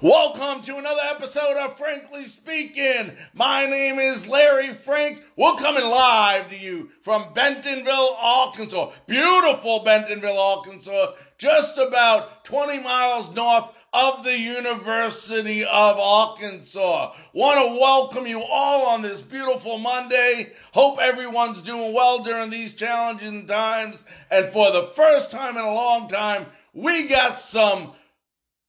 Welcome to another episode of Frankly Speaking. My name is Larry Frank. We're coming live to you from Bentonville, Arkansas. Beautiful Bentonville, Arkansas, just about 20 miles north of the University of Arkansas. Want to welcome you all on this beautiful Monday. Hope everyone's doing well during these challenging times. And for the first time in a long time, we got some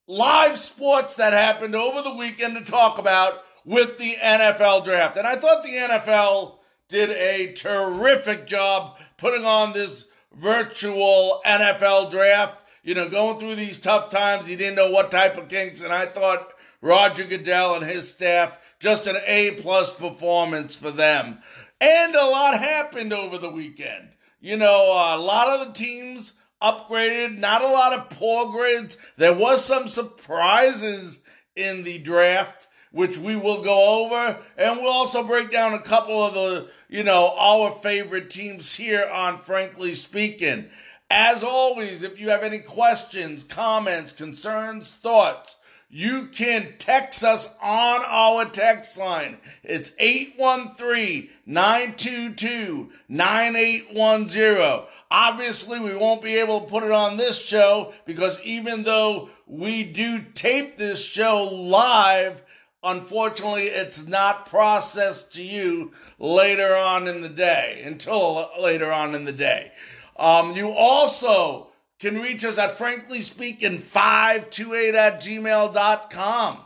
live sports that happened over the weekend to talk about with the NFL draft. And I thought the NFL did a terrific job putting on this virtual NFL draft. You know, going through these tough times, he didn't know what type of kinks, and I thought Roger Goodell and his staff just an A plus performance for them. And a lot happened over the weekend. You know, a lot of the teams upgraded, not a lot of poor grades. There was some surprises in the draft, which we will go over, and we'll also break down a couple of the, you know, our favorite teams here on Frankly Speaking. As always, if you have any questions, comments, concerns, thoughts, you can text us on our text line. It's 813 922 9810. Obviously, we won't be able to put it on this show because even though we do tape this show live, unfortunately, it's not processed to you later on in the day, until later on in the day. Um, you also can reach us at franklyspeaking528 at gmail.com.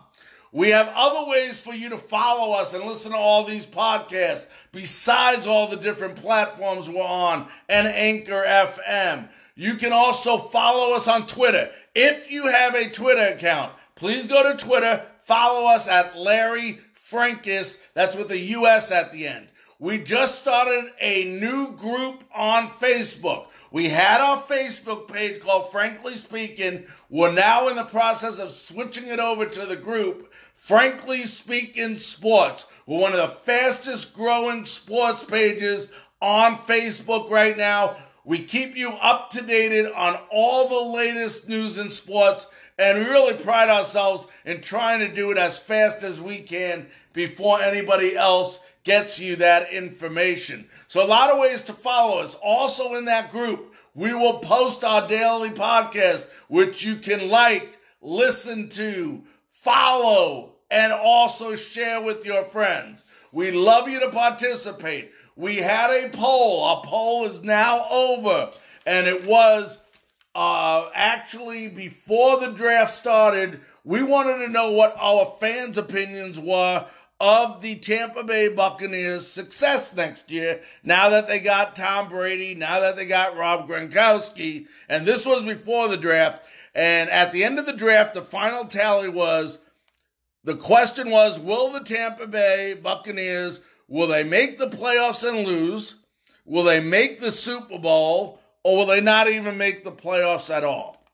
We have other ways for you to follow us and listen to all these podcasts besides all the different platforms we're on and Anchor FM. You can also follow us on Twitter. If you have a Twitter account, please go to Twitter, follow us at Larry Frankus. That's with the US at the end. We just started a new group on Facebook. We had our Facebook page called Frankly Speaking. We're now in the process of switching it over to the group Frankly Speaking Sports. We're one of the fastest growing sports pages on Facebook right now. We keep you up to date on all the latest news in sports, and we really pride ourselves in trying to do it as fast as we can before anybody else gets you that information. So, a lot of ways to follow us. Also, in that group, we will post our daily podcast, which you can like, listen to, follow, and also share with your friends. We love you to participate. We had a poll. Our poll is now over, and it was uh, actually before the draft started. We wanted to know what our fans' opinions were of the Tampa Bay Buccaneers' success next year. Now that they got Tom Brady, now that they got Rob Gronkowski, and this was before the draft. And at the end of the draft, the final tally was the question was, will the Tampa Bay Buccaneers, will they make the playoffs and lose? Will they make the Super Bowl? Or will they not even make the playoffs at all?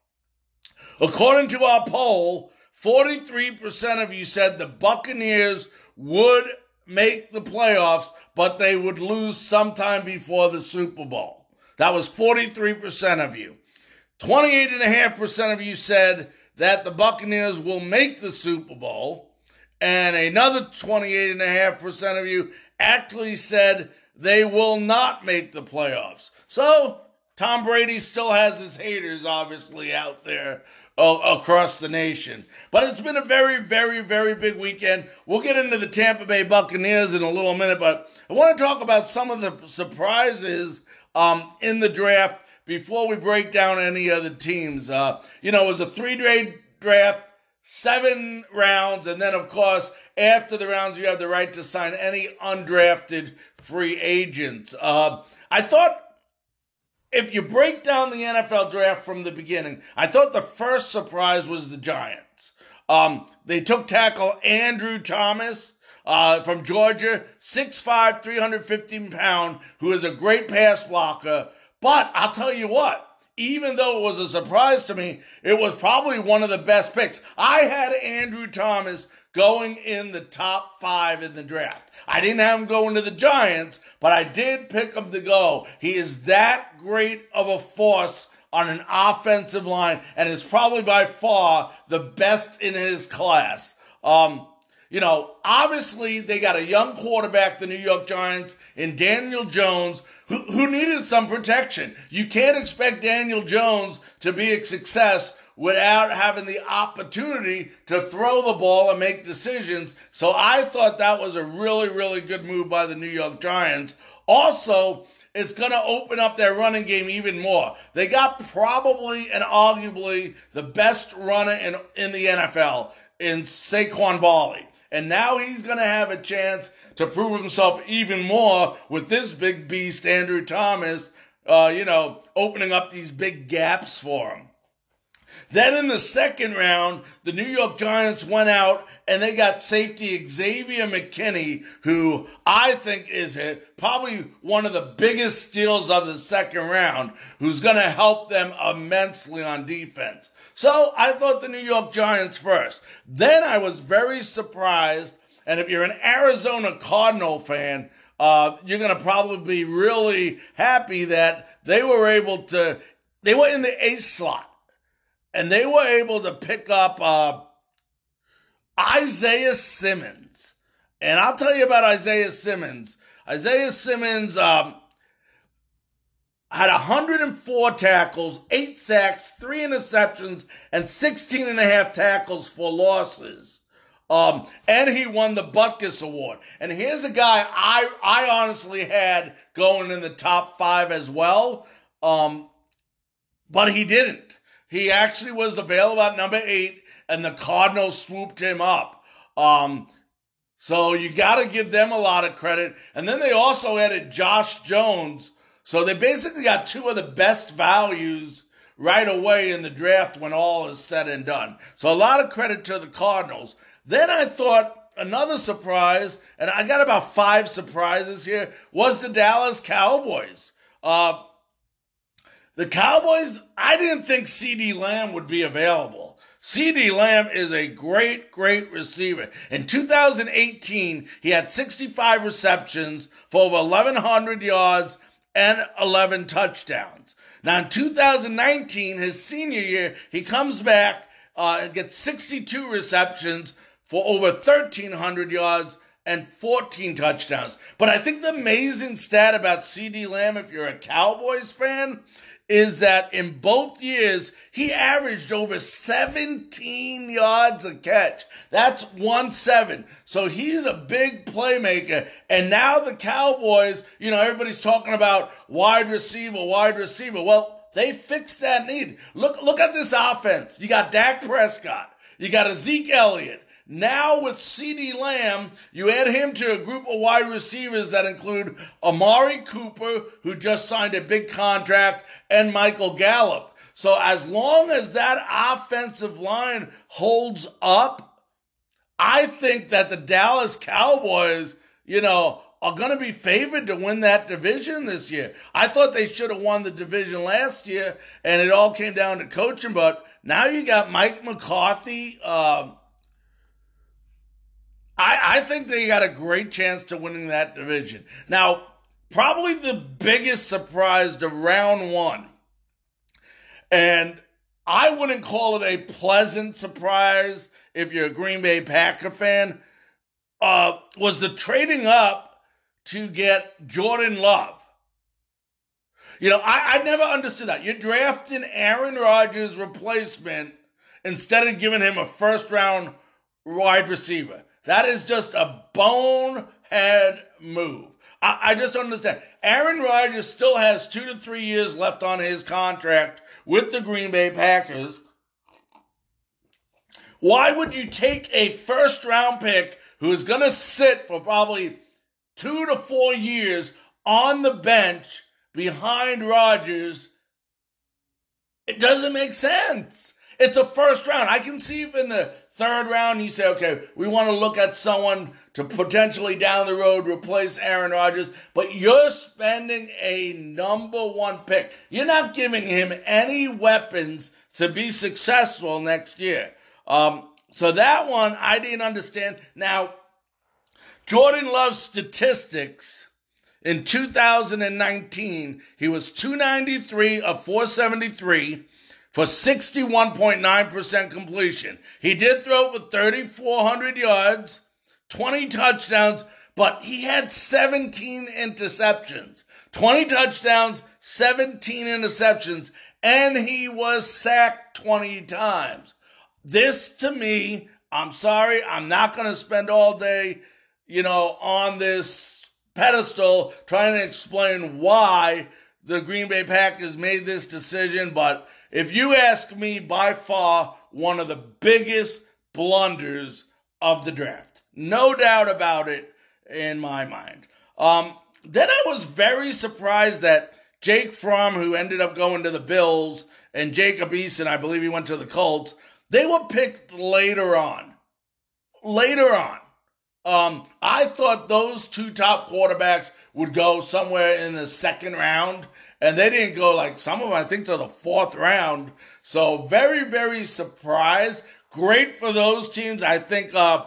According to our poll, 43% of you said the Buccaneers would make the playoffs, but they would lose sometime before the Super Bowl. That was 43% of you. 28.5% of you said that the Buccaneers will make the Super Bowl, and another 28.5% of you actually said they will not make the playoffs. So, Tom Brady still has his haters, obviously, out there across the nation. But it's been a very, very, very big weekend. We'll get into the Tampa Bay Buccaneers in a little minute, but I want to talk about some of the surprises um, in the draft before we break down any of the teams. Uh, you know, it was a three day draft, seven rounds, and then, of course, after the rounds, you have the right to sign any undrafted free agents. Uh, I thought if you break down the NFL draft from the beginning, I thought the first surprise was the Giants. Um, they took tackle Andrew Thomas. Uh, from Georgia, 6'5, 315 pound, who is a great pass blocker, but I'll tell you what, even though it was a surprise to me, it was probably one of the best picks. I had Andrew Thomas going in the top five in the draft. I didn't have him going to the Giants, but I did pick him to go. He is that great of a force on an offensive line and is probably by far the best in his class. Um, you know, obviously they got a young quarterback, the New York Giants, in Daniel Jones, who, who needed some protection. You can't expect Daniel Jones to be a success without having the opportunity to throw the ball and make decisions. So I thought that was a really, really good move by the New York Giants. Also, it's going to open up their running game even more. They got probably and arguably the best runner in, in the NFL in Saquon Barkley. And now he's going to have a chance to prove himself even more with this big beast, Andrew Thomas, uh, you know, opening up these big gaps for him. Then in the second round, the New York Giants went out and they got safety Xavier McKinney, who I think is probably one of the biggest steals of the second round, who's going to help them immensely on defense. So I thought the New York Giants first. Then I was very surprised, and if you're an Arizona Cardinal fan, uh, you're going to probably be really happy that they were able to, they were in the ace slot and they were able to pick up uh, Isaiah Simmons. And I'll tell you about Isaiah Simmons. Isaiah Simmons um, had 104 tackles, 8 sacks, 3 interceptions, and 16 and a half tackles for losses. Um, and he won the Butkus Award. And here's a guy I, I honestly had going in the top five as well. Um, but he didn't. He actually was available at number eight, and the Cardinals swooped him up. Um, so you got to give them a lot of credit. And then they also added Josh Jones. So they basically got two of the best values right away in the draft when all is said and done. So a lot of credit to the Cardinals. Then I thought another surprise, and I got about five surprises here, was the Dallas Cowboys. Uh, the Cowboys, I didn't think CeeDee Lamb would be available. CeeDee Lamb is a great, great receiver. In 2018, he had 65 receptions for over 1,100 yards and 11 touchdowns. Now, in 2019, his senior year, he comes back uh, and gets 62 receptions for over 1,300 yards and 14 touchdowns. But I think the amazing stat about CeeDee Lamb, if you're a Cowboys fan, is that in both years, he averaged over 17 yards a catch. That's one seven. So he's a big playmaker. And now the Cowboys, you know, everybody's talking about wide receiver, wide receiver. Well, they fixed that need. Look, look at this offense. You got Dak Prescott. You got Zeke Elliott. Now with CeeDee Lamb, you add him to a group of wide receivers that include Amari Cooper, who just signed a big contract, and Michael Gallup. So as long as that offensive line holds up, I think that the Dallas Cowboys, you know, are going to be favored to win that division this year. I thought they should have won the division last year, and it all came down to coaching. But now you got Mike McCarthy. Uh, I, I think they got a great chance to winning that division. Now, probably the biggest surprise to round one, and I wouldn't call it a pleasant surprise if you're a Green Bay Packer fan, uh, was the trading up to get Jordan Love. You know, I, I never understood that. You're drafting Aaron Rodgers' replacement instead of giving him a first round wide receiver. That is just a bonehead move. I, I just don't understand. Aaron Rodgers still has two to three years left on his contract with the Green Bay Packers. Why would you take a first round pick who is going to sit for probably two to four years on the bench behind Rodgers? It doesn't make sense. It's a first round. I can see if in the third round you say, okay, we want to look at someone to potentially down the road replace Aaron Rodgers, but you're spending a number one pick. You're not giving him any weapons to be successful next year. Um, so that one I didn't understand. Now, Jordan Love's statistics in 2019, he was 293 of 473 for 61.9% completion. He did throw for 3,400 yards, 20 touchdowns, but he had 17 interceptions. 20 touchdowns, 17 interceptions, and he was sacked 20 times. This to me, I'm sorry, I'm not going to spend all day, you know, on this pedestal trying to explain why the Green Bay Packers made this decision, but if you ask me, by far one of the biggest blunders of the draft. No doubt about it in my mind. Um, then I was very surprised that Jake Fromm, who ended up going to the Bills, and Jacob Eason, I believe he went to the Colts, they were picked later on. Later on. Um, I thought those two top quarterbacks would go somewhere in the second round, and they didn't go like some of them, I think, to the fourth round. So very, very surprised. Great for those teams. I think, uh,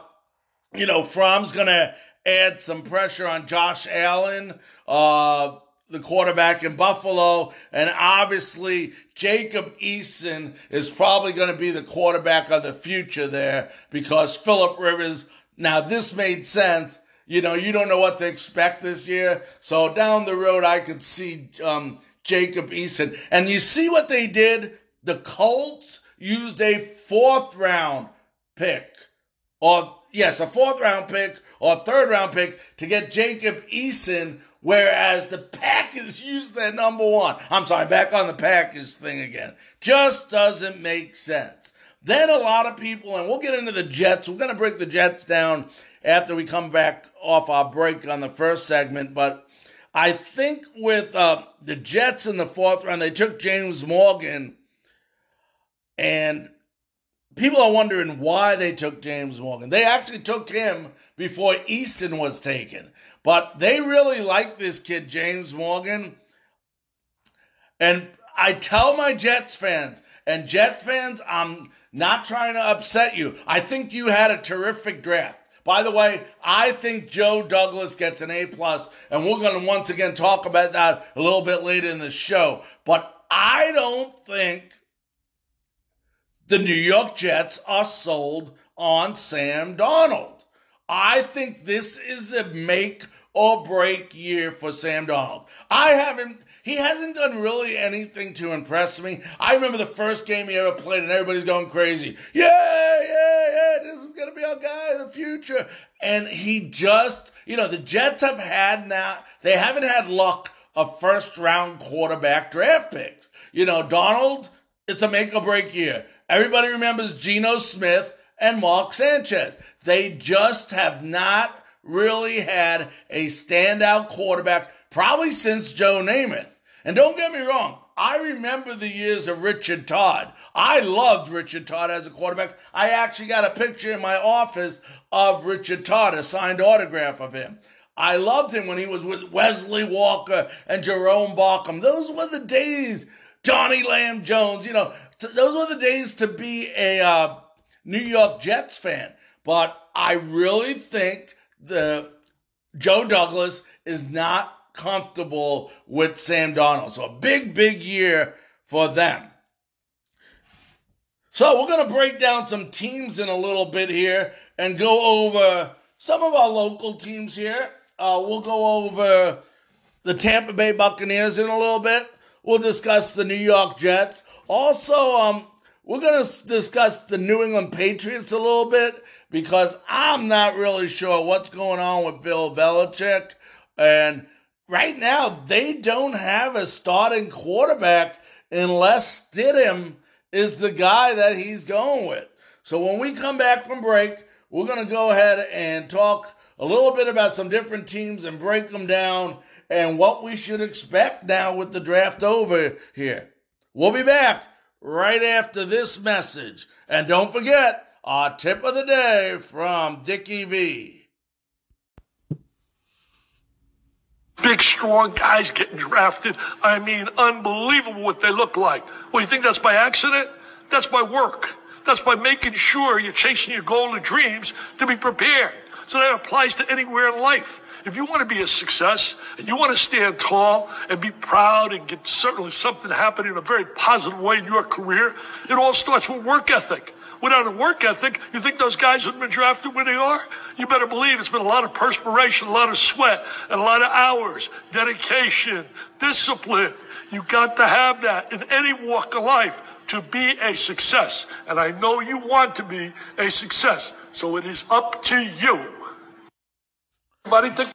you know, Fromm's going to add some pressure on Josh Allen, uh, the quarterback in Buffalo. And obviously, Jacob Eason is probably going to be the quarterback of the future there because Philip Rivers now, this made sense. You know, you don't know what to expect this year. So down the road, I could see um, Jacob Eason. And you see what they did? The Colts used a fourth round pick, or yes, a fourth round pick or third round pick to get Jacob Eason, whereas the Packers used their number one. I'm sorry, back on the Packers thing again. Just doesn't make sense. Then a lot of people, and we'll get into the Jets. We're going to break the Jets down after we come back off our break on the first segment. But I think with uh, the Jets in the fourth round, they took James Morgan, and people are wondering why they took James Morgan. They actually took him before Eason was taken, but they really like this kid, James Morgan. And I tell my Jets fans, and Jet fans, I'm not trying to upset you. I think you had a terrific draft. By the way, I think Joe Douglas gets an A plus, and we're going to once again talk about that a little bit later in the show. But I don't think the New York Jets are sold on Sam Darnold. I think this is a make or break year for Sam Darnold. I haven't he hasn't done really anything to impress me. I remember the first game he ever played and everybody's going crazy. Yeah, yeah, yeah, this is going to be our guy in the future. And he just, you know, the Jets have had now, they haven't had luck of first round quarterback draft picks. You know, Darnold, it's a make or break year. Everybody remembers Geno Smith and Mark Sanchez. They just have not really had a standout quarterback probably since Joe Namath. And don't get me wrong, I remember the years of Richard Todd. I loved Richard Todd as a quarterback. I actually got a picture in my office of Richard Todd, a signed autograph of him. I loved him when he was with Wesley Walker and Jerome Barkum. Those were the days. Johnny Lam Jones, you know, those were the days to be a uh, New York Jets fan. But I really think the Joe Douglas is not comfortable with Sam Darnold. So a big, big year for them. So we're going to break down some teams in a little bit here and go over some of our local teams here. Uh, we'll go over the Tampa Bay Buccaneers in a little bit. We'll discuss the New York Jets. Also, um, we're going to discuss the New England Patriots a little bit because I'm not really sure what's going on with Bill Belichick. And right now, they don't have a starting quarterback unless Stidham is the guy that he's going with. So when we come back from break, we're going to go ahead and talk a little bit about some different teams and break them down and what we should expect now with the draft over here. We'll be back right after this message. And don't forget, our tip of the day from Dickie V. Big, strong guys getting drafted. I mean, unbelievable what they look like. Well, you think that's by accident? That's by work. That's by making sure you're chasing your goal and dreams to be prepared. So that applies to anywhere in life. If you want to be a success and you want to stand tall and be proud and get certainly something happen in a very positive way in your career, it all starts with work ethic. Without a work ethic, you think those guys have been drafted where they are? You better believe it's been a lot of perspiration, a lot of sweat, and a lot of hours, dedication, discipline. You got to have that in any walk of life to be a success. And I know you want to be a success. So it is up to you. Everybody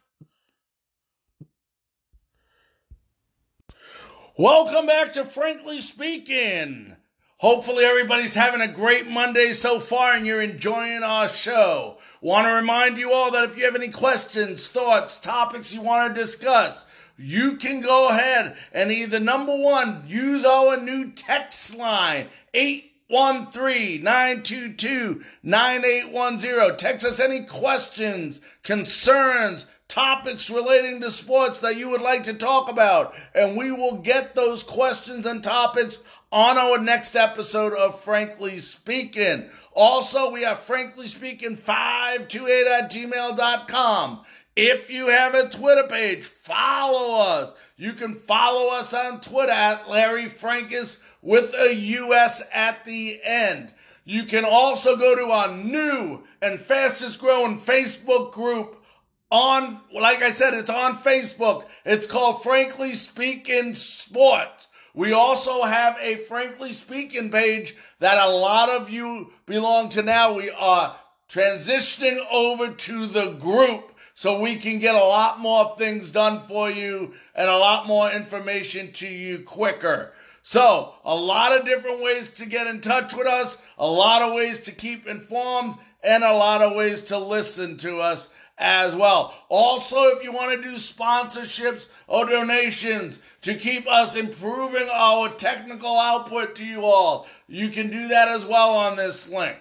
Welcome back to Frankly Speaking. Hopefully, everybody's having a great Monday so far and you're enjoying our show. Want to remind you all that if you have any questions, thoughts, topics you want to discuss, you can go ahead and either number one, use our new text line, 813-922-9810. Text us any questions, concerns, topics relating to sports that you would like to talk about, and we will get those questions and topics on our next episode of Frankly Speaking. Also, we have Frankly Speaking 528 at gmail.com. If you have a Twitter page, follow us. You can follow us on Twitter at Larry Frankus with a US at the end. You can also go to our new and fastest growing Facebook group on, like I said, it's on Facebook. It's called Frankly Speaking Sports. We also have a Frankly Speaking page that a lot of you belong to now. We are transitioning over to the group so we can get a lot more things done for you and a lot more information to you quicker. So, a lot of different ways to get in touch with us, a lot of ways to keep informed, and a lot of ways to listen to us as well. Also, if you want to do sponsorships or donations to keep us improving our technical output to you all, you can do that as well on this link.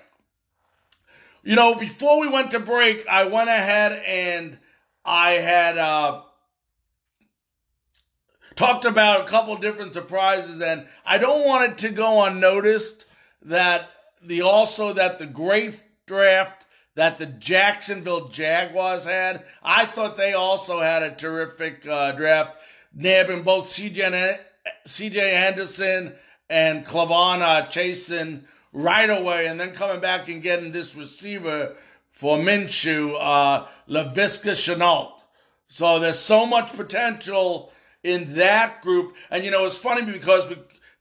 You know, before we went to break, I went ahead and I had uh, talked about a couple different surprises, and I don't want it to go unnoticed that the also that the great draft that the Jacksonville Jaguars had. I thought they also had a terrific uh, draft, nabbing both CJ, CJ Henderson and K'Lavon uh, Chaisson right away, and then coming back and getting this receiver for Minshew, uh, Laviska Shenault. So there's so much potential in that group. And you know, it's funny because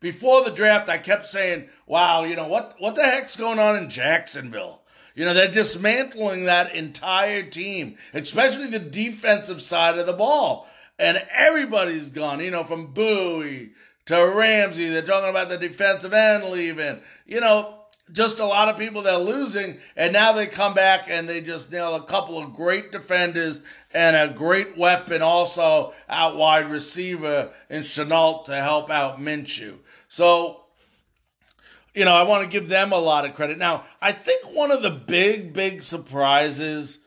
before the draft, I kept saying, "Wow, you know what? What the heck's going on in Jacksonville?" You know, they're dismantling that entire team, especially the defensive side of the ball. And everybody's gone, you know, from Bowie to Ramsey. They're talking about the defensive end leaving. You know, just a lot of people that are losing. And now they come back and they just nail a couple of great defenders and a great weapon also out wide receiver in Shenault to help out Minshew. So you know, I want to give them a lot of credit. Now, I think one of the big, big surprises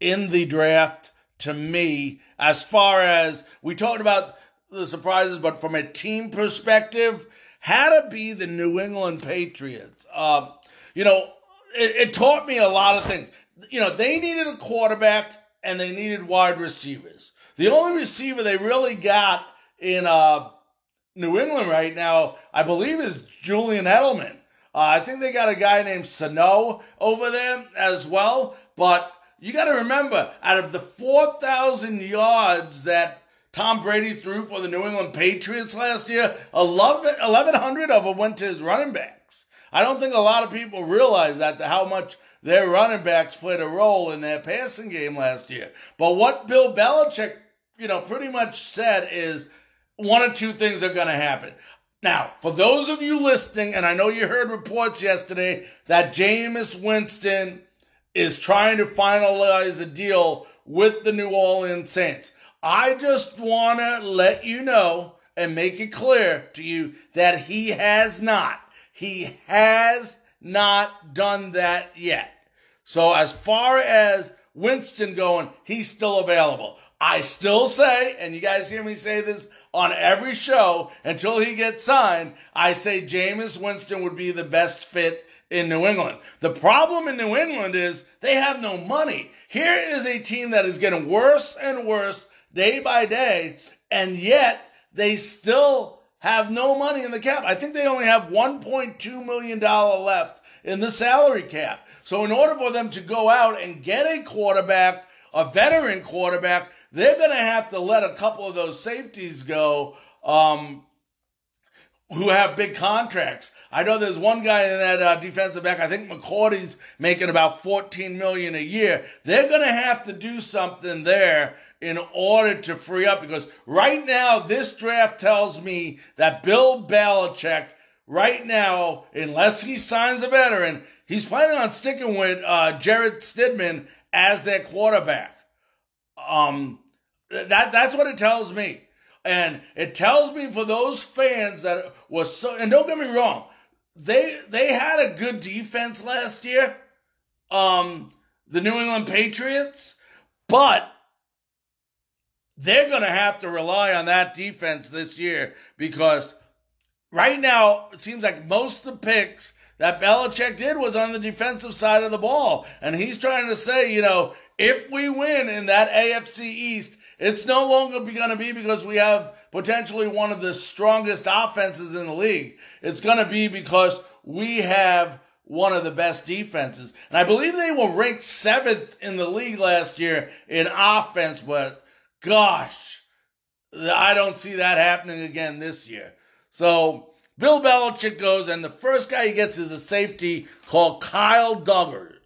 in the draft to me, as far as we talked about the surprises, but from a team perspective, had to be the New England Patriots. Uh, you know, it, it taught me a lot of things. You know, they needed a quarterback and they needed wide receivers. The only receiver they really got in uh, New England right now, I believe, is Julian Edelman. Uh, I think they got a guy named Sanu over there as well. But you got to remember, out of the 4,000 yards that Tom Brady threw for the New England Patriots last year, 1,100 of them went to his running backs. I don't think a lot of people realize that, how much their running backs played a role in their passing game last year. But what Bill Belichick, you know, pretty much said is one or two things are going to happen. Now, for those of you listening, and I know you heard reports yesterday that Jameis Winston is trying to finalize a deal with the New Orleans Saints. I just want to let you know and make it clear to you that he has not. He has not done that yet. So as far as Winston going, he's still available. I still say, and you guys hear me say this on every show until he gets signed, I say Jameis Winston would be the best fit in New England. The problem in New England is they have no money. Here is a team that is getting worse and worse day by day, and yet they still have no money in the cap. I think they only have $1.2 million left in the salary cap. So in order for them to go out and get a quarterback, a veteran quarterback, they're going to have to let a couple of those safeties go. Um, who have big contracts. I know there's one guy in that uh, defensive back. I think McCourty's making about 14 million a year. They're going to have to do something there in order to free up because right now this draft tells me that Bill Belichick right now, unless he signs a veteran, he's planning on sticking with uh, Jarrett Stidham as their quarterback. Um, that that's what it tells me. And it tells me for those fans that was so, and don't get me wrong, they they had a good defense last year, um, the New England Patriots, but they're going to have to rely on that defense this year because right now it seems like most of the picks that Belichick did was on the defensive side of the ball, and he's trying to say, you know, if we win in that AFC East, it's no longer going to be because we have potentially one of the strongest offenses in the league. It's going to be because we have one of the best defenses. And I believe they were ranked seventh in the league last year in offense, but gosh, I don't see that happening again this year. So Bill Belichick goes, and the first guy he gets is a safety called Kyle Duggars.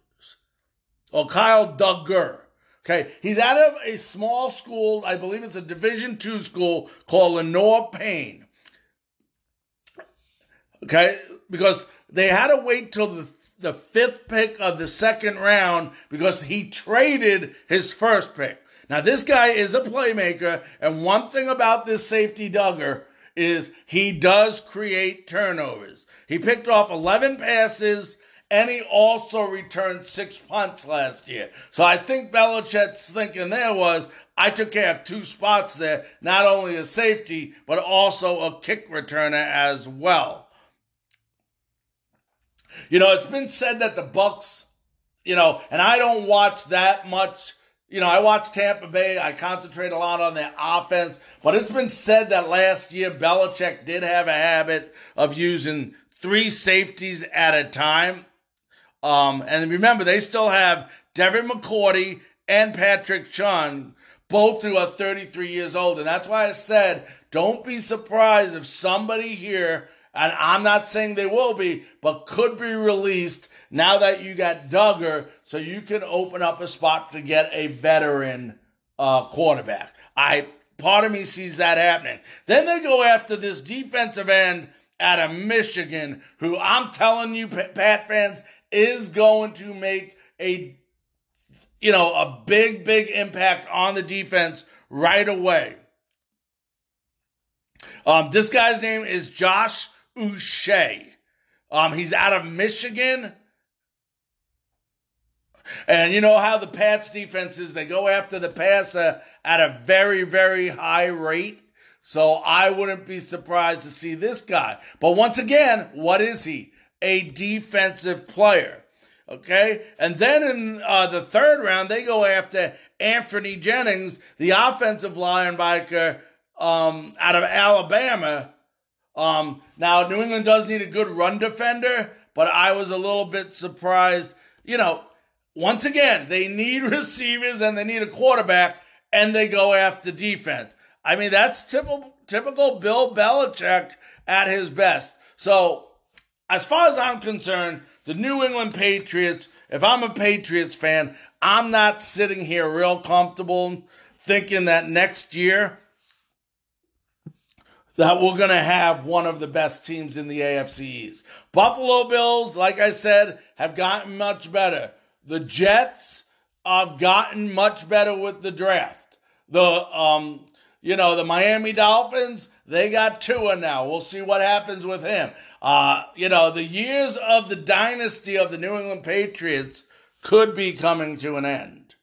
Or Kyle Dugger. Okay, he's out of a small school, I believe it's a Division two school called Lenoir-Rhyne. Okay, because they had to wait till the the fifth pick of the second round because he traded his first pick. Now this guy is a playmaker, and one thing about this safety Dugger is he does create turnovers. He picked off 11 passes and he also returned six punts last year. So I think Belichick's thinking there was, I took care of two spots there, not only a safety, but also a kick returner as well. You know, it's been said that the Bucks, you know, and I don't watch that much. You know, I watch Tampa Bay. I concentrate a lot on their offense, but it's been said that last year Belichick did have a habit of using three safeties at a time. Um, and remember, they still have Devin McCourty and Patrick Chung, both who are 33 years old. And that's why I said, don't be surprised if somebody here, and I'm not saying they will be, but could be released now that you got Dugger, so you can open up a spot to get a veteran uh, quarterback. I part of me sees that happening. Then they go after this defensive end out of Michigan, who I'm telling you, Pat fans, is going to make a you know a big big impact on the defense right away. Um, this guy's name is Josh Uche. Um, he's out of Michigan. And you know how the Pats defense is, they go after the passer at a very, very high rate. So I wouldn't be surprised to see this guy. But once again, what is he? A defensive player. Okay. And then in uh, the third round, they go after Anthony Jennings, the offensive linebacker um, out of Alabama. Um, now, New England does need a good run defender, but I was a little bit surprised. You know, once again, they need receivers and they need a quarterback, and they go after defense. I mean, that's typical, typical Bill Belichick at his best. So as far as I'm concerned, the New England Patriots, if I'm a Patriots fan, I'm not sitting here real comfortable thinking that next year that we're going to have one of the best teams in the AFC East. Buffalo Bills, like I said, have gotten much better. The Jets have gotten much better with the draft. The um, you know, the Miami Dolphins, they got Tua now. We'll see what happens with him. Uh, you know, the years of the dynasty of the New England Patriots could be coming to an end.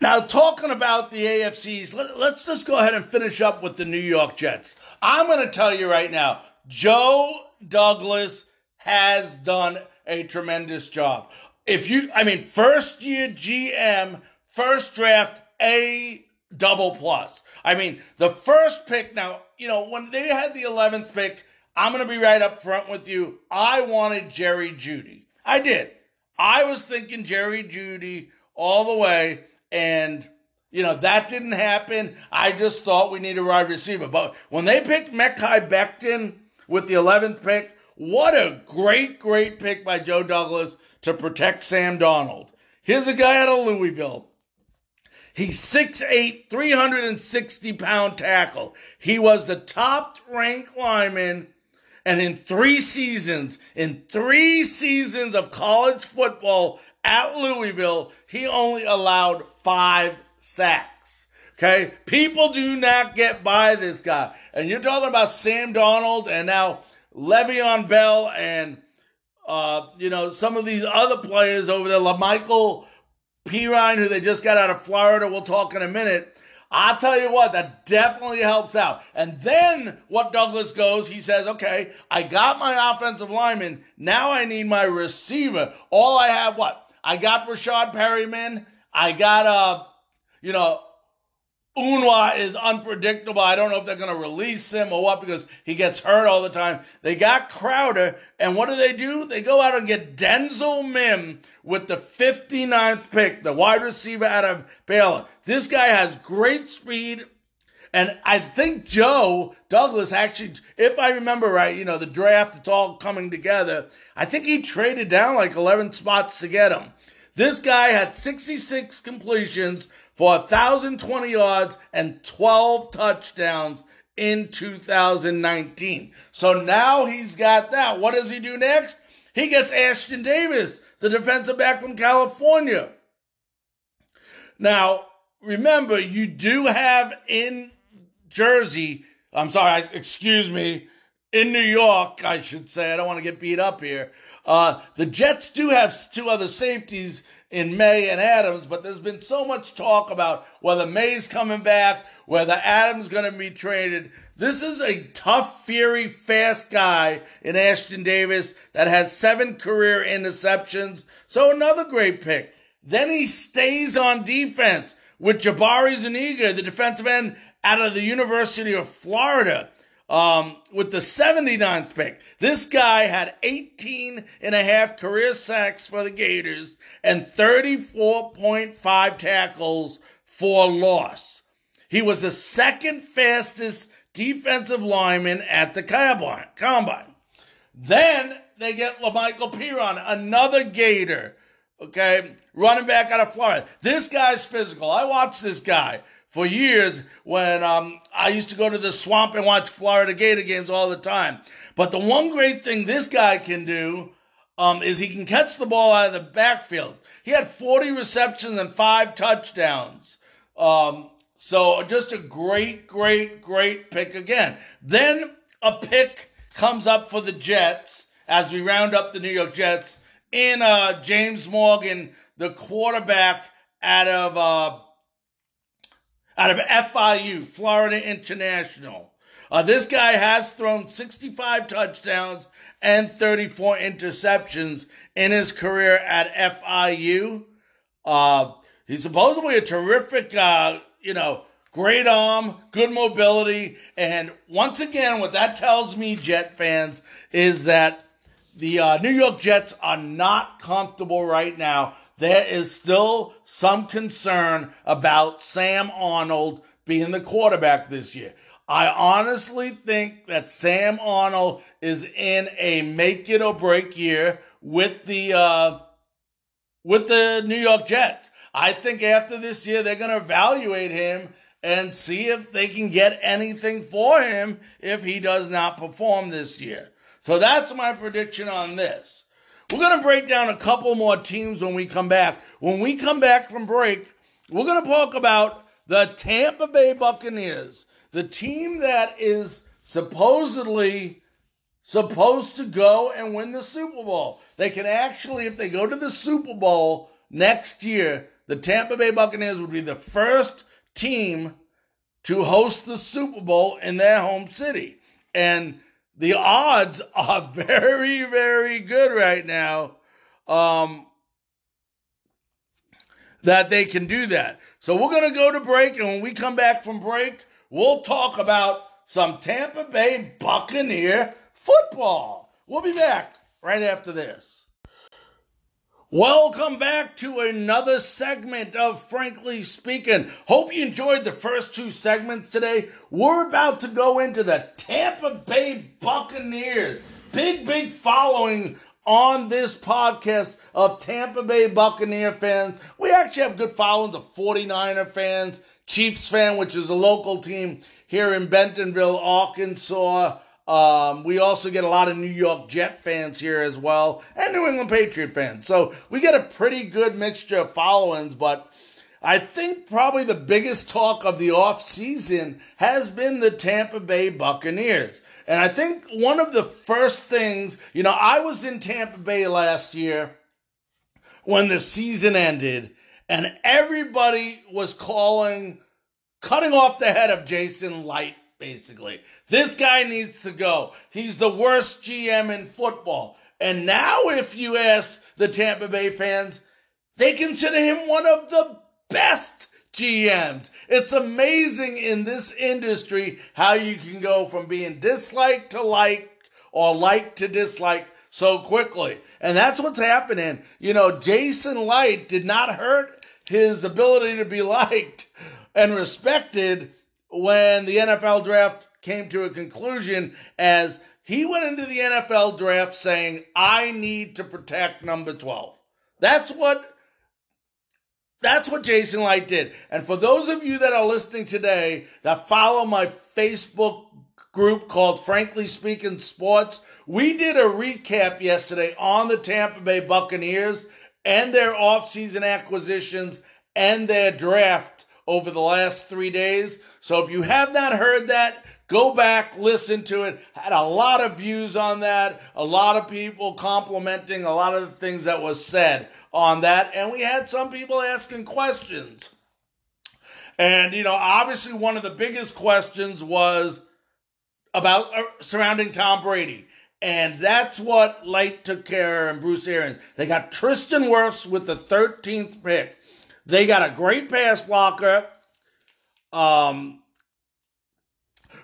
Now, talking about the AFCs, let, us just go ahead and finish up with the New York Jets. I'm going to tell you right now, Joe Douglas has done a tremendous job. If you, I mean, first year GM, first draft, A double plus. I mean, the first pick now, you know, when they had the 11th pick, I'm going to be right up front with you. I wanted Jerry Jeudy. I did. I was thinking Jerry Jeudy all the way, and you know that didn't happen. I just thought we need a wide receiver. But when they picked Mekhi Becton with the 11th pick, what a great, great pick by Joe Douglas to protect Sam Darnold. Here's a guy out of Louisville. He's 6'8, 360 pound tackle. He was the top ranked lineman and in three seasons, in three seasons of college football at Louisville, he only allowed five sacks. Okay? People do not get by this guy. And you're talking about Sam Darnold and now Le'Veon Bell and, uh, you know, some of these other players over there, La'Mical Perine, who they just got out of Florida. We'll talk in a minute. I'll tell you what, that definitely helps out. And then what Douglas goes, he says, okay, I got my offensive lineman. Now I need my receiver. All I have, what? I got Rashad Perriman. I got, uh, you know, Enunwa is unpredictable. I don't know if they're going to release him or what because he gets hurt all the time. They got Crowder, and what do they do? They go out and get Denzel Mims with the 59th pick, the wide receiver out of Baylor. This guy has great speed. And I think Joe Douglas actually, if I remember right, you know, the draft, it's all coming together. I think he traded down like 11 spots to get him. This guy had 66 completions for 1,020 yards and 12 touchdowns in 2019. So now he's got that. What does he do next? He gets Ashtyn Davis, the defensive back from California. Now, remember, you do have in Jersey, I'm sorry, excuse me, in New York, I should say, I don't want to get beat up here. Uh, the Jets do have two other safeties in Maye and Adams, but there's been so much talk about whether Maye's coming back, whether Adams going to be traded. This is a tough, fiery, fast guy in Ashtyn Davis that has seven career interceptions. So another great pick. Then he stays on defense with Jabari Zuniga, the defensive end out of the University of Florida um, with the 79th pick. This guy had 18 and a half career sacks for the Gators and 34.5 tackles for loss. He was the second fastest defensive lineman at the combine. Then they get La'Mical Perine, another Gator, okay, running back out of Florida. This guy's physical. I watched this guy for years when um, I used to go to the swamp and watch Florida Gator games all the time. But the one great thing this guy can do um, is he can catch the ball out of the backfield. He had 40 receptions and five touchdowns. Um, so just a great, great, great pick again. Then a pick comes up for the Jets as we round up the New York Jets in uh, James Morgan, the quarterback out of uh, out of FIU, Florida International. Uh, this guy has thrown 65 touchdowns and 34 interceptions in his career at FIU. Uh, he's supposedly a terrific, uh, you know, great arm, good mobility. And once again, what that tells me, Jet fans, is that the uh, New York Jets are not comfortable right now there is still some concern about Sam Darnold being the quarterback this year. I honestly think that Sam Darnold is in a make it or break year with the uh, with the New York Jets. I think after this year they're going to evaluate him and see if they can get anything for him if he does not perform this year. So that's my prediction on this. We're going to break down a couple more teams when we come back. When we come back from break, we're going to talk about the Tampa Bay Buccaneers, the team that is supposedly supposed to go and win the Super Bowl. They can actually, if they go to the Super Bowl next year, the Tampa Bay Buccaneers would be the first team to host the Super Bowl in their home city. And the odds are very, very good right now um, that they can do that. So we're going to go to break, and when we come back from break, we'll talk about some Tampa Bay Buccaneer football. We'll be back right after this. Welcome back to another segment of Frankly Speaking. Hope you enjoyed the first two segments today. We're about to go into the Tampa Bay Buccaneers. Big, big following on this podcast of Tampa Bay Buccaneer fans. We actually have good followings of 49er fans, Chiefs fan, which is a local team here in Bentonville, Arkansas. Um, we also get a lot of New York Jet fans here as well, and New England Patriot fans. So we get a pretty good mixture of followings, but I think probably the biggest talk of the off season has been the Tampa Bay Buccaneers. And I think one of the first things, you know, I was in Tampa Bay last year when the season ended, and everybody was calling, cutting off the head of Jason Licht basically. This guy needs to go. He's the worst GM in football. And now, if you ask the Tampa Bay fans, they consider him one of the best GMs. It's amazing in this industry how you can go from being disliked to like or like to dislike so quickly. And that's what's happening. You know, Jason Licht did not hurt his ability to be liked and respected when the NFL draft came to a conclusion as he went into the NFL draft saying, I need to protect number 12. That's what that's what Jason Licht did. And for those of you that are listening today that follow my Facebook group called Frankly Speaking Sports, we did a recap yesterday on the Tampa Bay Buccaneers and their offseason acquisitions and their draft over the last three days. So if you have not heard that, go back, listen to it. Had a lot of views on that, a lot of people complimenting a lot of the things that was said on that, and we had some people asking questions. And, you know, obviously one of the biggest questions was about uh, surrounding Tom Brady. And that's what Licht took care of and Bruce Arians. They got Tristan Wirfs with the 13th pick. They got a great pass blocker. Um,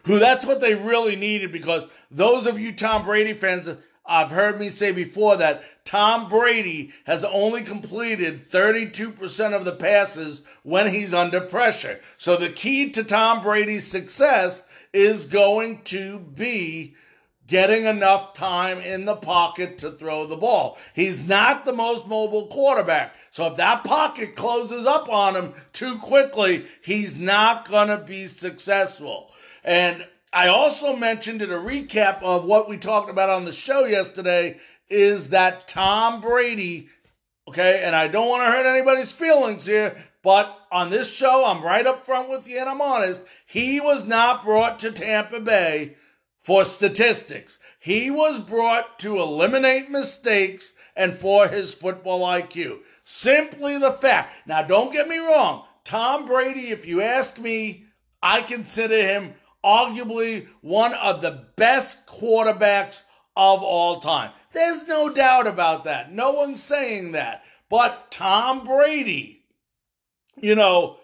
who that's what they really needed because those of you Tom Brady fans I've heard me say before that Tom Brady has only completed 32% of the passes when he's under pressure. So the key to Tom Brady's success is going to be getting enough time in the pocket to throw the ball. He's not the most mobile quarterback. So if that pocket closes up on him too quickly, he's not going to be successful. And I also mentioned in a recap of what we talked about on the show yesterday is that Tom Brady, okay, and I don't want to hurt anybody's feelings here, but on this show, I'm right up front with you and I'm honest. He was not brought to Tampa Bay for statistics. He was brought to eliminate mistakes and for his football IQ. Simply the fact. Now, don't get me wrong. Tom Brady, if you ask me, I consider him arguably one of the best quarterbacks of all time. There's no doubt about that. No one's saying that. But Tom Brady, you know,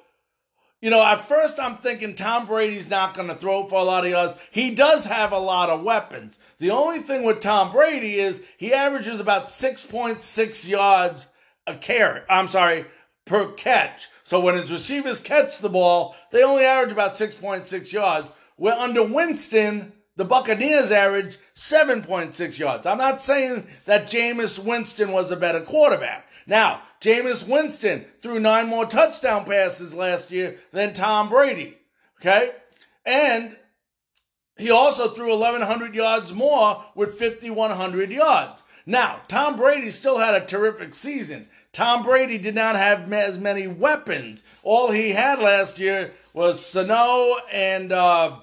you know, at first I'm thinking Tom Brady's not going to throw for a lot of yards. He does have a lot of weapons. The only thing with Tom Brady is he averages about 6.6 yards a carry. I'm sorry, per catch. So when his receivers catch the ball, they only average about 6.6 yards. Where under Winston, the Buccaneers average 7.6 yards. I'm not saying that Jameis Winston was a better quarterback. Now, Jameis Winston threw nine more touchdown passes last year than Tom Brady. Okay? And he also threw 1,100 yards more with 5,100 yards. Now, Tom Brady still had a terrific season. Tom Brady did not have as many weapons. All he had last year was Sanu and uh,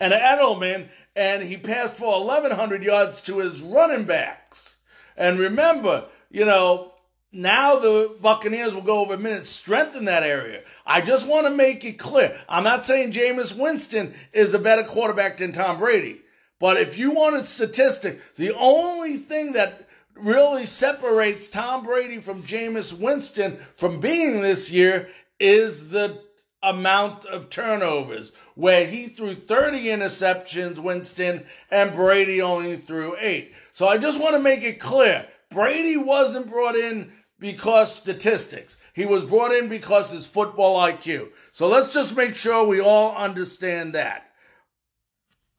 and Edelman, and he passed for 1,100 yards to his running backs. And remember, you know, now the Buccaneers will go over minutes, strengthen that area. I just want to make it clear. I'm not saying Jameis Winston is a better quarterback than Tom Brady, But if you wanted statistics, the only thing that really separates Tom Brady from Jameis Winston from being this year is the amount of turnovers, where he threw 30 interceptions, Winston, and Brady only threw eight. So I just want to make it clear Brady wasn't brought in because statistics. He was brought in because his football IQ. So let's just make sure we all understand that.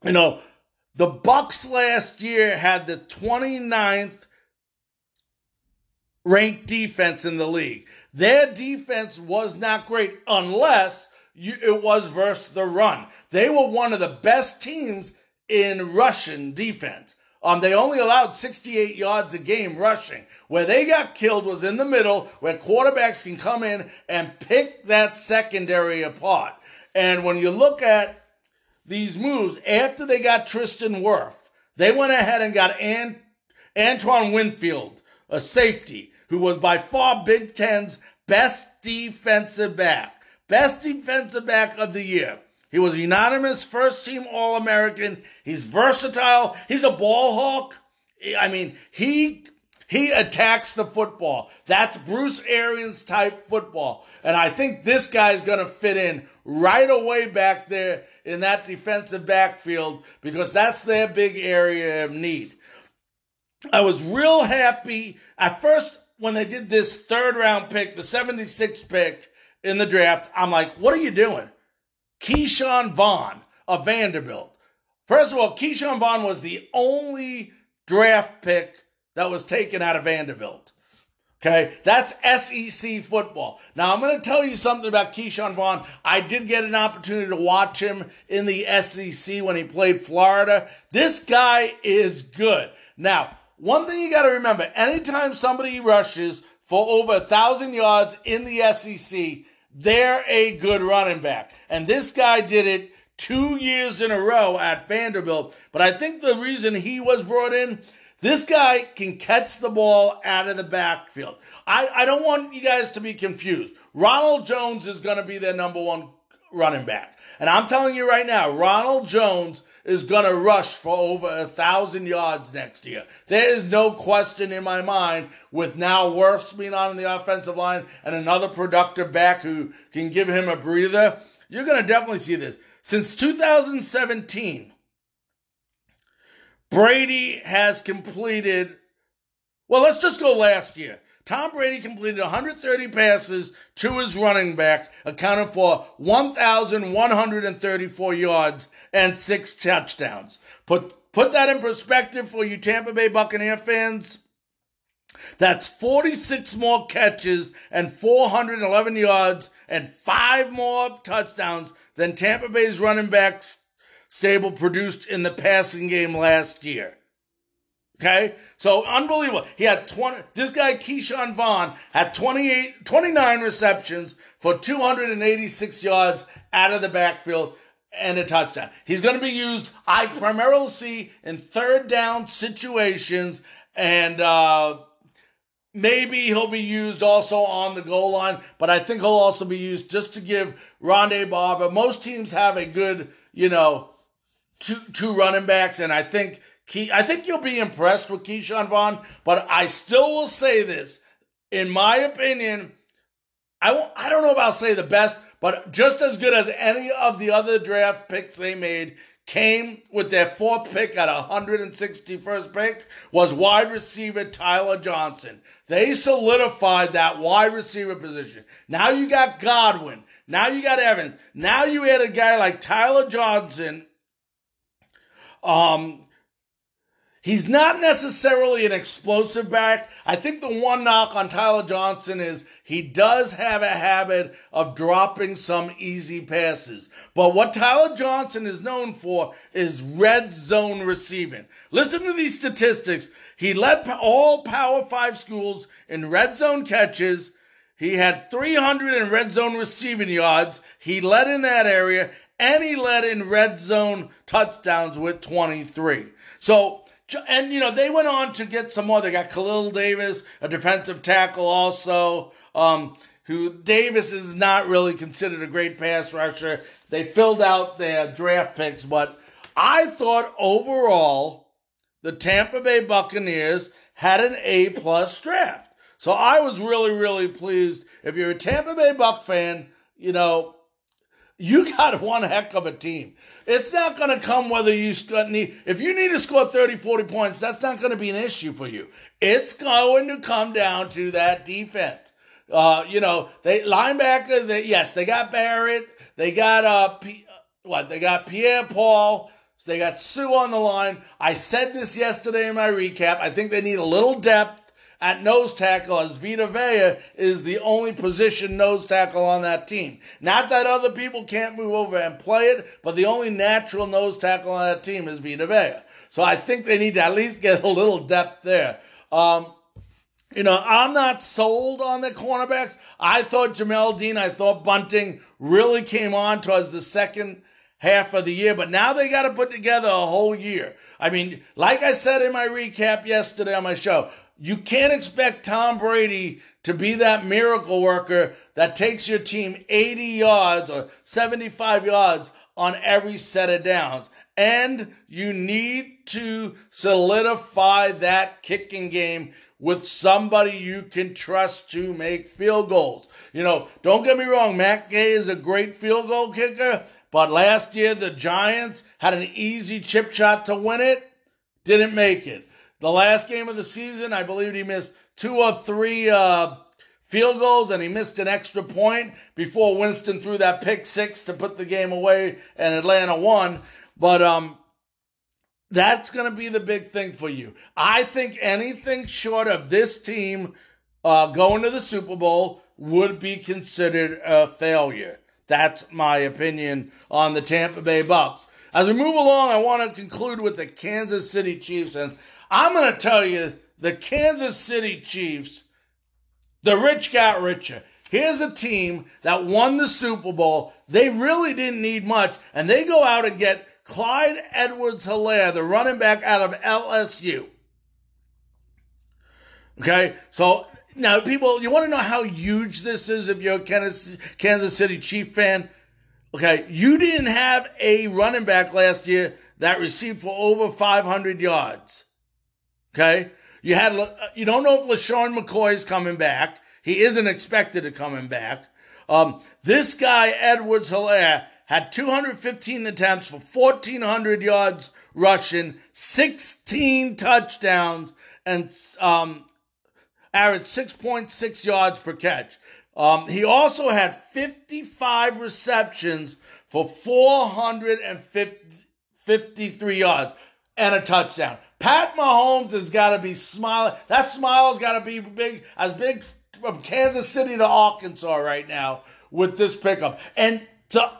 You know, the Bucks last year had the 29th ranked defense in the league. Their defense was not great unless you, it was versus the run. They were one of the best teams in Russian defense. Um, they only allowed 68 yards a game rushing. Where they got killed was in the middle, where quarterbacks can come in and pick that secondary apart. And when you look at these moves, after they got Tristan Wirfs, they went ahead and got Ant- Antoine Winfield, a safety, who was by far Big Ten's best defensive back. Best defensive back of the year. He was unanimous first team All American. He's versatile. He's a ball hawk. I mean, he he attacks the football. That's Bruce Arians type football. And I think this guy's going to fit in right away back there in that defensive backfield because that's their big area of need. I was real happy at first when they did this third round pick, the 76th pick in the draft. I'm like, what are you doing? Ke'Shawn Vaughn of Vanderbilt. First of all, Ke'Shawn Vaughn was the only draft pick that was taken out of Vanderbilt. Okay, that's SEC football. Now I'm going to tell you something about Ke'Shawn Vaughn. I did get an opportunity to watch him in the SEC when he played Florida. This guy is good. Now, one thing you got to remember: anytime somebody rushes for over a thousand yards in the SEC, they're a good running back. And this guy did it two years in a row at Vanderbilt. But I think the reason he was brought in, this guy can catch the ball out of the backfield. I, I don't want you guys to be confused. Ronald Jones is going to be their number one running back. And I'm telling you right now, Ronald Jones is going to rush for over a thousand yards next year. There is no question in my mind with now Wirfs being on the offensive line and another productive back who can give him a breather. You're going to definitely see this. Since 2017, Brady has completed, well, let's just go last year. Tom Brady completed 130 passes to his running back, accounting for 1,134 yards and six touchdowns. Put, put that in perspective for you Tampa Bay Buccaneer fans. That's 46 more catches and 411 yards and five more touchdowns than Tampa Bay's running backs stable produced in the passing game last year. Okay? So unbelievable. He had 20, this guy, Ke'Shawn Vaughn, had 28, 29 receptions for 286 yards out of the backfield and a touchdown. He's going to be used, I primarily see in third down situations and, uh, Maybe he'll be used also on the goal line, but I think he'll also be used just to give Rondé Barber. Most teams have a good, you know, two two running backs, and I think I think you'll be impressed with Ke'Shawn Vaughn, but I still will say this. In my opinion, I won't, I don't know about say the best, but just as good as any of the other draft picks they made came with their fourth pick at 161st pick was wide receiver Tyler Johnson. They solidified that wide receiver position. Now you got Godwin. Now you got Evans. Now you had a guy like Tyler Johnson um, He's not necessarily an explosive back. I think the one knock on Tyler Johnson is he does have a habit of dropping some easy passes. But what Tyler Johnson is known for is red zone receiving. Listen to these statistics. He led all Power 5 schools in red zone catches. He had 300 in red zone receiving yards. He led in that area and he led in red zone touchdowns with 23. So, and you know they went on to get some more. They got Khalil Davis, a defensive tackle, also. Um, who Davis is not really considered a great pass rusher. They filled out their draft picks, but I thought overall the Tampa Bay Buccaneers had an A plus draft. So I was really, really pleased. If you're a Tampa Bay Buck fan, you know, you got one heck of a team. It's not going to come whether you need, if you need to score 30, 40 points, that's not going to be an issue for you. It's going to come down to that defense. Uh, you know, they linebacker, they, yes, they got Barrett, they got, uh, P, what, they got Pierre Paul, they got Suh on the line. I said this yesterday in my recap. I think they need a little depth at nose tackle as Vita Vea is the only position nose tackle on that team. Not that other people can't move over and play it, but the only natural nose tackle on that team is Vita Vea. So I think they need to at least get a little depth there. Um, you know, I'm not sold on the cornerbacks. I thought Jamel Dean, I thought Bunting really came on towards the second half of the year, but now they got to put together a whole year. I mean, like I said in my recap yesterday on my show, you can't expect Tom Brady to be that miracle worker that takes your team 80 yards or 75 yards on every set of downs. And you need to solidify that kicking game with somebody you can trust to make field goals. You know, don't get me wrong, Matt Gay is a great field goal kicker, but last year the Giants had an easy chip shot to win it, didn't make it. The last game of the season, I believe he missed two or three uh, field goals and he missed an extra point before Winston threw that pick six to put the game away and Atlanta won. But um, that's going to be the big thing for you. I think anything short of this team uh, going to the Super Bowl would be considered a failure. That's my opinion on the Tampa Bay Bucks. As we move along, I want to conclude with the Kansas City Chiefs. And I'm going to tell you, the Kansas City Chiefs, the rich got richer. Here's a team that won the Super Bowl. They really didn't need much, and they go out and get Clyde Edwards Helaire, the running back out of LSU. Okay, so now people, you want to know how huge this is if you're a Kansas City Chief fan? Okay, you didn't have a running back last year that received for over 500 yards. Okay. You had, you don't know if LeSean McCoy is coming back. He isn't expected to coming back. Um, this guy, Edwards Helaire, had 215 attempts for 1,400 yards rushing, 16 touchdowns, and um, averaged 6.6 yards per catch. Um, he also had 55 receptions for 453 yards and a touchdown. Pat Mahomes has got to be smiling. That smile's got to be big, as big from Kansas City to Arkansas right now with this pickup. And to,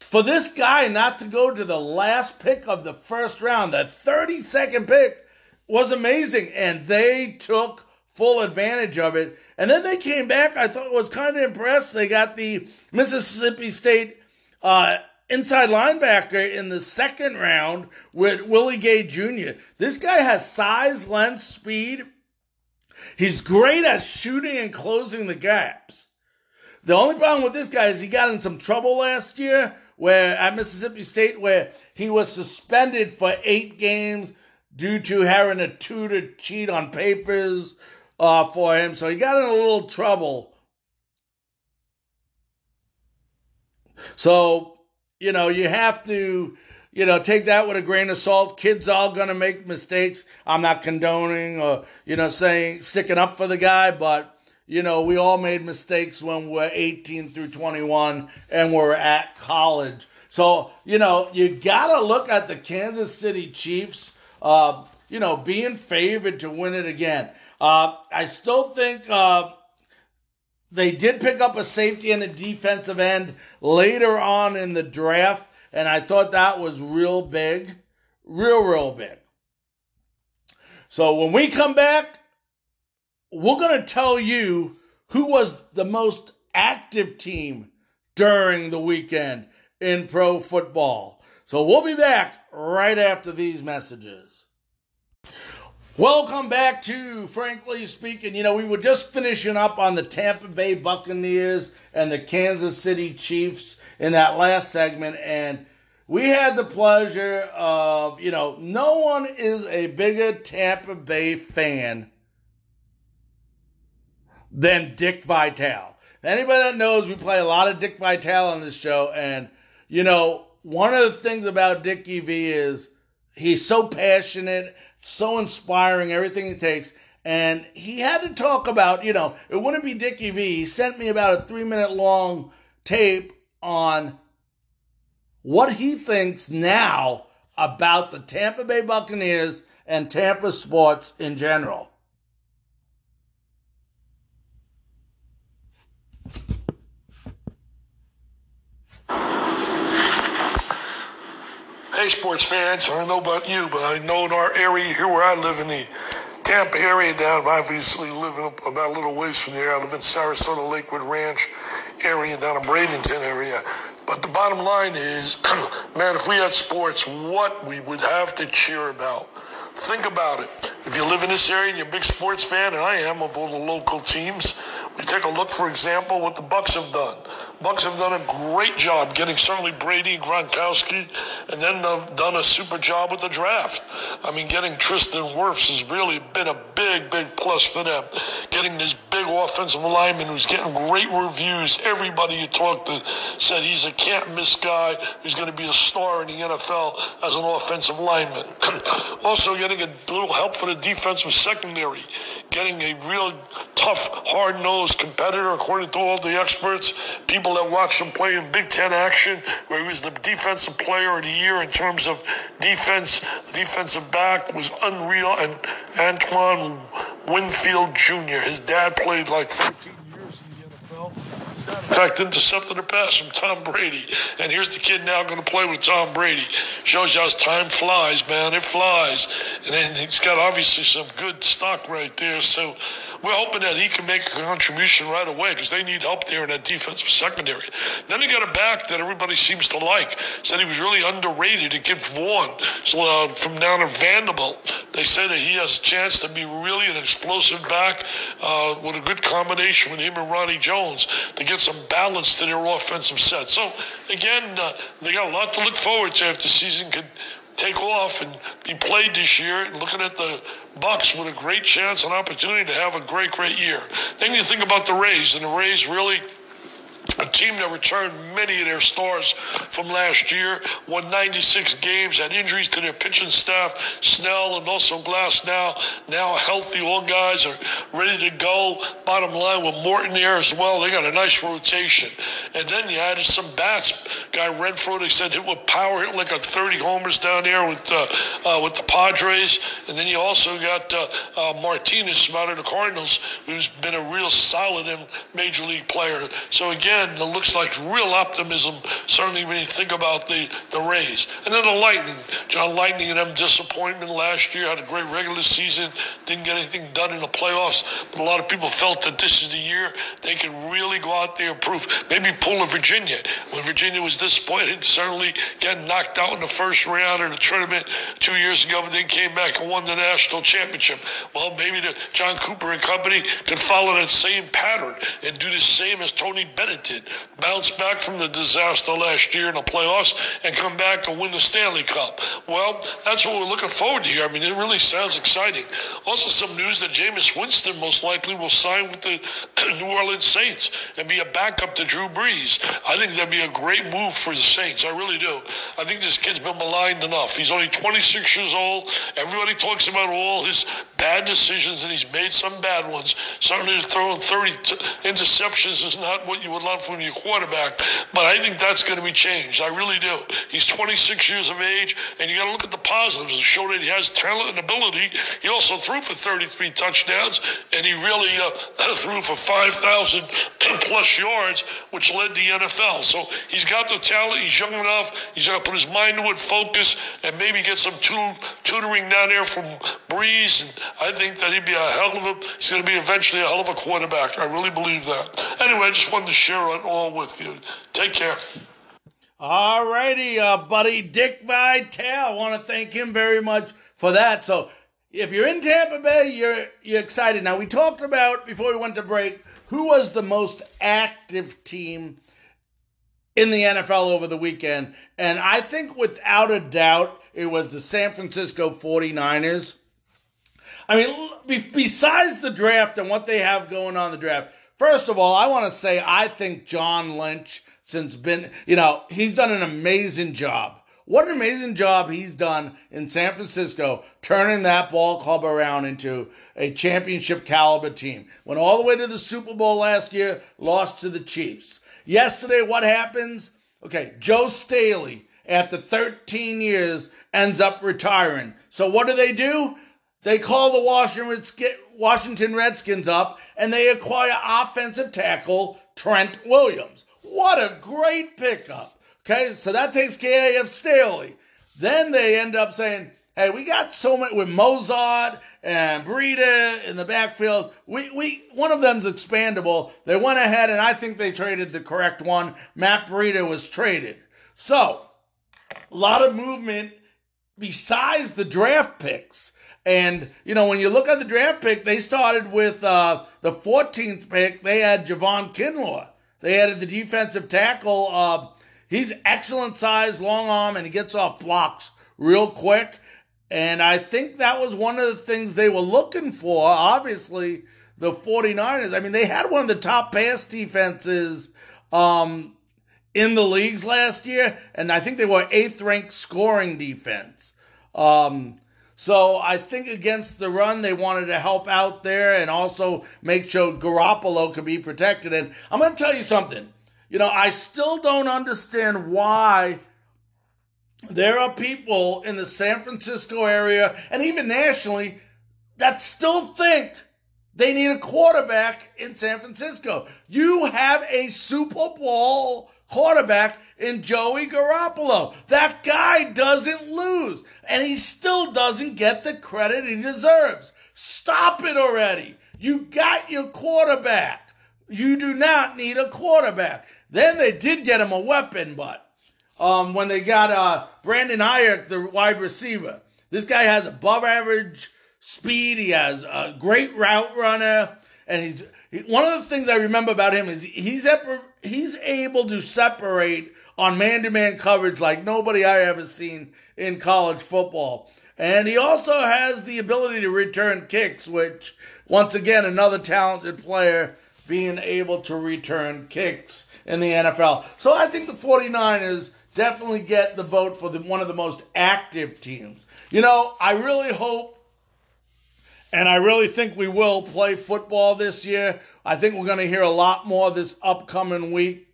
for this guy not to go to the last pick of the first round, the 32nd pick, was amazing. And they took full advantage of it. And then they came back. I thought was kind of impressed. They got the Mississippi State uh, inside linebacker in the second round with Willie Gay Jr. This guy has size, length, speed. He's great at shooting and closing the gaps. The only problem with this guy is he got in some trouble last year where at Mississippi State where he was suspended for eight games due to having a tutor cheat on papers uh, for him. So he got in a little trouble. So you know, you have to, you know, take that with a grain of salt. Kids all to make mistakes. I'm not condoning or, you know, saying, sticking up for the guy, but, you know, we all made mistakes when we're 18 through 21 and we're at college. So, you know, you got to look at the Kansas City Chiefs, uh, you know, being favored to win it again. Uh, I still think, uh, they did pick up a safety and a defensive end later on in the draft, and I thought that was real big. Real, real big. So when we come back, we're going to tell you who was the most active team during the weekend in pro football. So we'll be back right after these messages. Welcome back to Frankly Speaking. You know, we were just finishing up on the Tampa Bay Buccaneers and the Kansas City Chiefs in that last segment, and we had the pleasure of, you know, no one is a bigger Tampa Bay fan than Dick Vitale. Anybody that knows, we play a lot of Dick Vitale on this show, and you know, one of the things about Dickie V is he's so passionate, so inspiring, everything he takes. And he had to talk about, you know, it wouldn't be Dickie V. He sent me about a three minute long tape on what he thinks now about the Tampa Bay Buccaneers and Tampa sports in general. Hey, sports fans, I don't know about you, but I know in our area here where I live in the Tampa area down, obviously living about a little ways from here. I live in Sarasota Lakewood Ranch area down in Bradenton area. But the bottom line is, man, if we had sports, what we would have to cheer about. Think about it. If you live in this area and you're a big sports fan, and I am of all the local teams, we take a look, for example, what the Bucks have done. Bucks have done a great job getting certainly Brady, Gronkowski, and then have done a super job with the draft. I mean, getting Tristan Wirfs has really been a big, big plus for them. Getting this big offensive lineman who's getting great reviews. Everybody you talk to said he's a can't miss guy who's going to be a star in the NFL as an offensive lineman. also, getting a little help for the defensive secondary. Getting a real tough, hard nosed competitor, according to all the experts. People that watched him play in Big Ten action, where he was the defensive player of the year in terms of defense, defensive back was unreal. And Antoine Winfield Jr., his dad played like 13 years in the NFL. In fact, intercepted a pass from Tom Brady. And here's the kid now going to play with Tom Brady. Shows you how time flies, man. It flies. And then he's got obviously some good stock right there. So we're hoping that he can make a contribution right away because they need help there in that defensive secondary. Then he got a back that everybody seems to like. Said he was really underrated. To give Vaughn so, uh, from down at Vanderbilt. They say that he has a chance to be really an explosive back uh, with a good combination with him and Ronnie Jones to get some balance to their offensive set. So again, uh, they got a lot to look forward to if the season could take off and be played this year. And looking at the Bucks with a great chance and opportunity to have a great, great year. Then you think about the Rays, and the Rays really a team that returned many of their stars from last year, won 96 games, had injuries to their pitching staff. Snell and also Glasnow now healthy. All guys are ready to go. Bottom line with Morton there as well. They got a nice rotation. And then you added some bats. Guy Renfroe, they said hit with power, hit like a 30 homers down there with uh, uh, with the Padres. And then you also got uh, uh Martinez from out of the Cardinals, who's been a real solid major league player. So again, it looks like real optimism, certainly when you think about the, the Rays. And then the Lightning. John Lightning and them disappointment last year, had a great regular season, didn't get anything done in the playoffs, but a lot of people felt that this is the year they can really go out there and prove. Maybe pull a Virginia. When Virginia was disappointed, certainly getting knocked out in the first round of the tournament two years ago, but then came back and won the national championship. Well, maybe the Jon Cooper and company can follow that same pattern and do the same as Tony Bennett did. Bounce back from the disaster last year in the playoffs and come back and win the Stanley Cup. Well, that's what we're looking forward to here. I mean, it really sounds exciting. Also, some news that Jameis Winston most likely will sign with the New Orleans Saints and be a backup to Drew Brees. I think that'd be a great move for the Saints. I really do. I think this kid's been maligned enough. He's only 26 years old. Everybody talks about all his bad decisions, and he's made some bad ones. Certainly, throwing 30 t- interceptions is not what you would from your quarterback, but I think that's going to be changed. I really do. He's 26 years of age, and you got to look at the positives and show that he has talent and ability. He also threw for 33 touchdowns, and he really uh, threw for 5,000 plus yards, which led the NFL. So he's got the talent. He's young enough. He's going to put his mind to it, focus, and maybe get some tutoring down there from Brees. And I think that he'd be a hell of a. He's going to be eventually a hell of a quarterback. I really believe that. Anyway, I just wanted to share it all with you. Take care. All righty, uh, buddy Dick Vitale. I want to thank him very much for that. So, if you're in Tampa Bay, you're you're excited. Now, we talked about before we went to break who was the most active team in the NFL over the weekend. And I think without a doubt, it was the San Francisco 49ers. I mean, besides the draft and what they have going on the draft, first of all, I want to say I think John Lynch, since been, you know, he's done an amazing job. What an amazing job he's done in San Francisco, turning that ball club around into a championship caliber team. Went all the way to the Super Bowl last year, lost to the Chiefs. Yesterday, what happens? Okay, Joe Staley, after 13 years, ends up retiring. So what do they do? They call the Washington Redskins up and they acquire offensive tackle Trent Williams. What a great pickup. Okay, so that takes care of Staley. Then they end up saying, hey, we got so much with Mostert and Breida in the backfield. We, we, one of them's expandable. They went ahead and I think they traded the correct one. Matt Breida was traded. So, a lot of movement besides the draft picks. And, you know, when you look at the draft pick, they started with uh, the 14th pick. They had Javon Kinlaw. They added the defensive tackle. Uh, he's excellent size, long arm, and he gets off blocks real quick. And I think that was one of the things they were looking for. Obviously, the 49ers, I mean, they had one of the top pass defenses um, in the leagues last year, and I think they were eighth ranked scoring defense. Um, so I think against the run, they wanted to help out there and also make sure Garoppolo could be protected. And I'm going to tell you something. You know, I still don't understand why there are people in the San Francisco area and even nationally that still think they need a quarterback in San Francisco. You have a Super Bowl quarterback in Joey Garoppolo. That guy doesn't lose, and he still doesn't get the credit he deserves. Stop it already. You got your quarterback. You do not need a quarterback. Then they did get him a weapon, but um, when they got uh, Brandon Aiyuk, the wide receiver. This guy has above average speed. He has a great route runner, and he's he, one of the things I remember about him is he's he's able to separate on man to man coverage like nobody I ever seen in college football. And he also has the ability to return kicks, which once again another talented player being able to return kicks in the NFL. So I think the 49ers definitely get the vote for the, one of the most active teams. You know, I really hope and I really think we will play football this year. I think we're going to hear a lot more this upcoming week.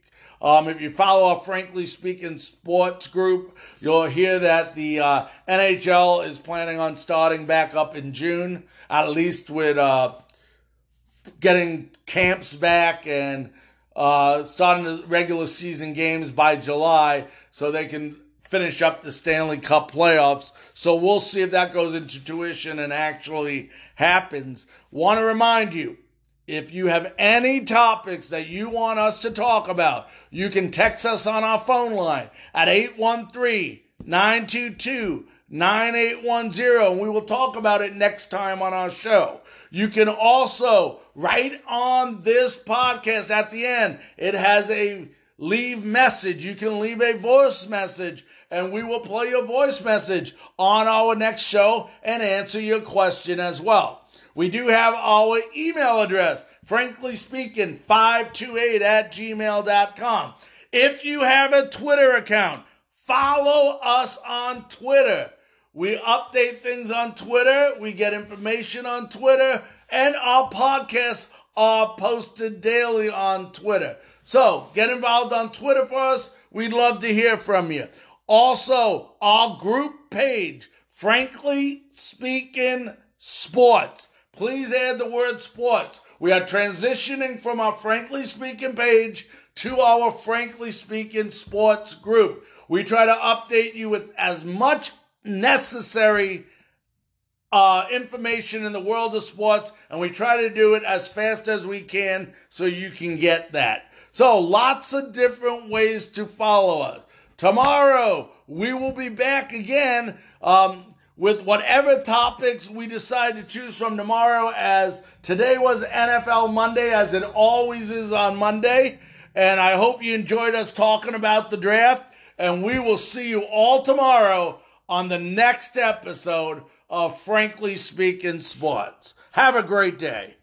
Um, if you follow our Frankly Speaking Sports group, you'll hear that the uh, NHL is planning on starting back up in June, at least with uh, getting camps back and uh, starting the regular season games by July so they can finish up the Stanley Cup playoffs. So we'll see if that goes into tuition and actually happens. Want to remind you if you have any topics that you want us to talk about, you can text us on our phone line at 813 922 9810 and we will talk about it next time on our show. You can also, right on this podcast at the end, it has a leave message. You can leave a voice message and we will play your voice message on our next show and answer your question as well. We do have our email address, frankly speaking, 528 at gmail.com. If you have a Twitter account, follow us on Twitter. We update things on Twitter. We get information on Twitter and our podcasts are posted daily on Twitter. So get involved on Twitter for us. We'd love to hear from you. Also, our group page, Frankly Speaking Sports. Please add the word sports. We are transitioning from our Frankly Speaking page to our Frankly Speaking Sports group. We try to update you with as much necessary uh, information in the world of sports, and we try to do it as fast as we can so you can get that. So, lots of different ways to follow us. Tomorrow, we will be back again um, with whatever topics we decide to choose from tomorrow, as today was NFL Monday, as it always is on Monday. And I hope you enjoyed us talking about the draft. And we will see you all tomorrow on the next episode of Frankly Speaking Sports. Have a great day.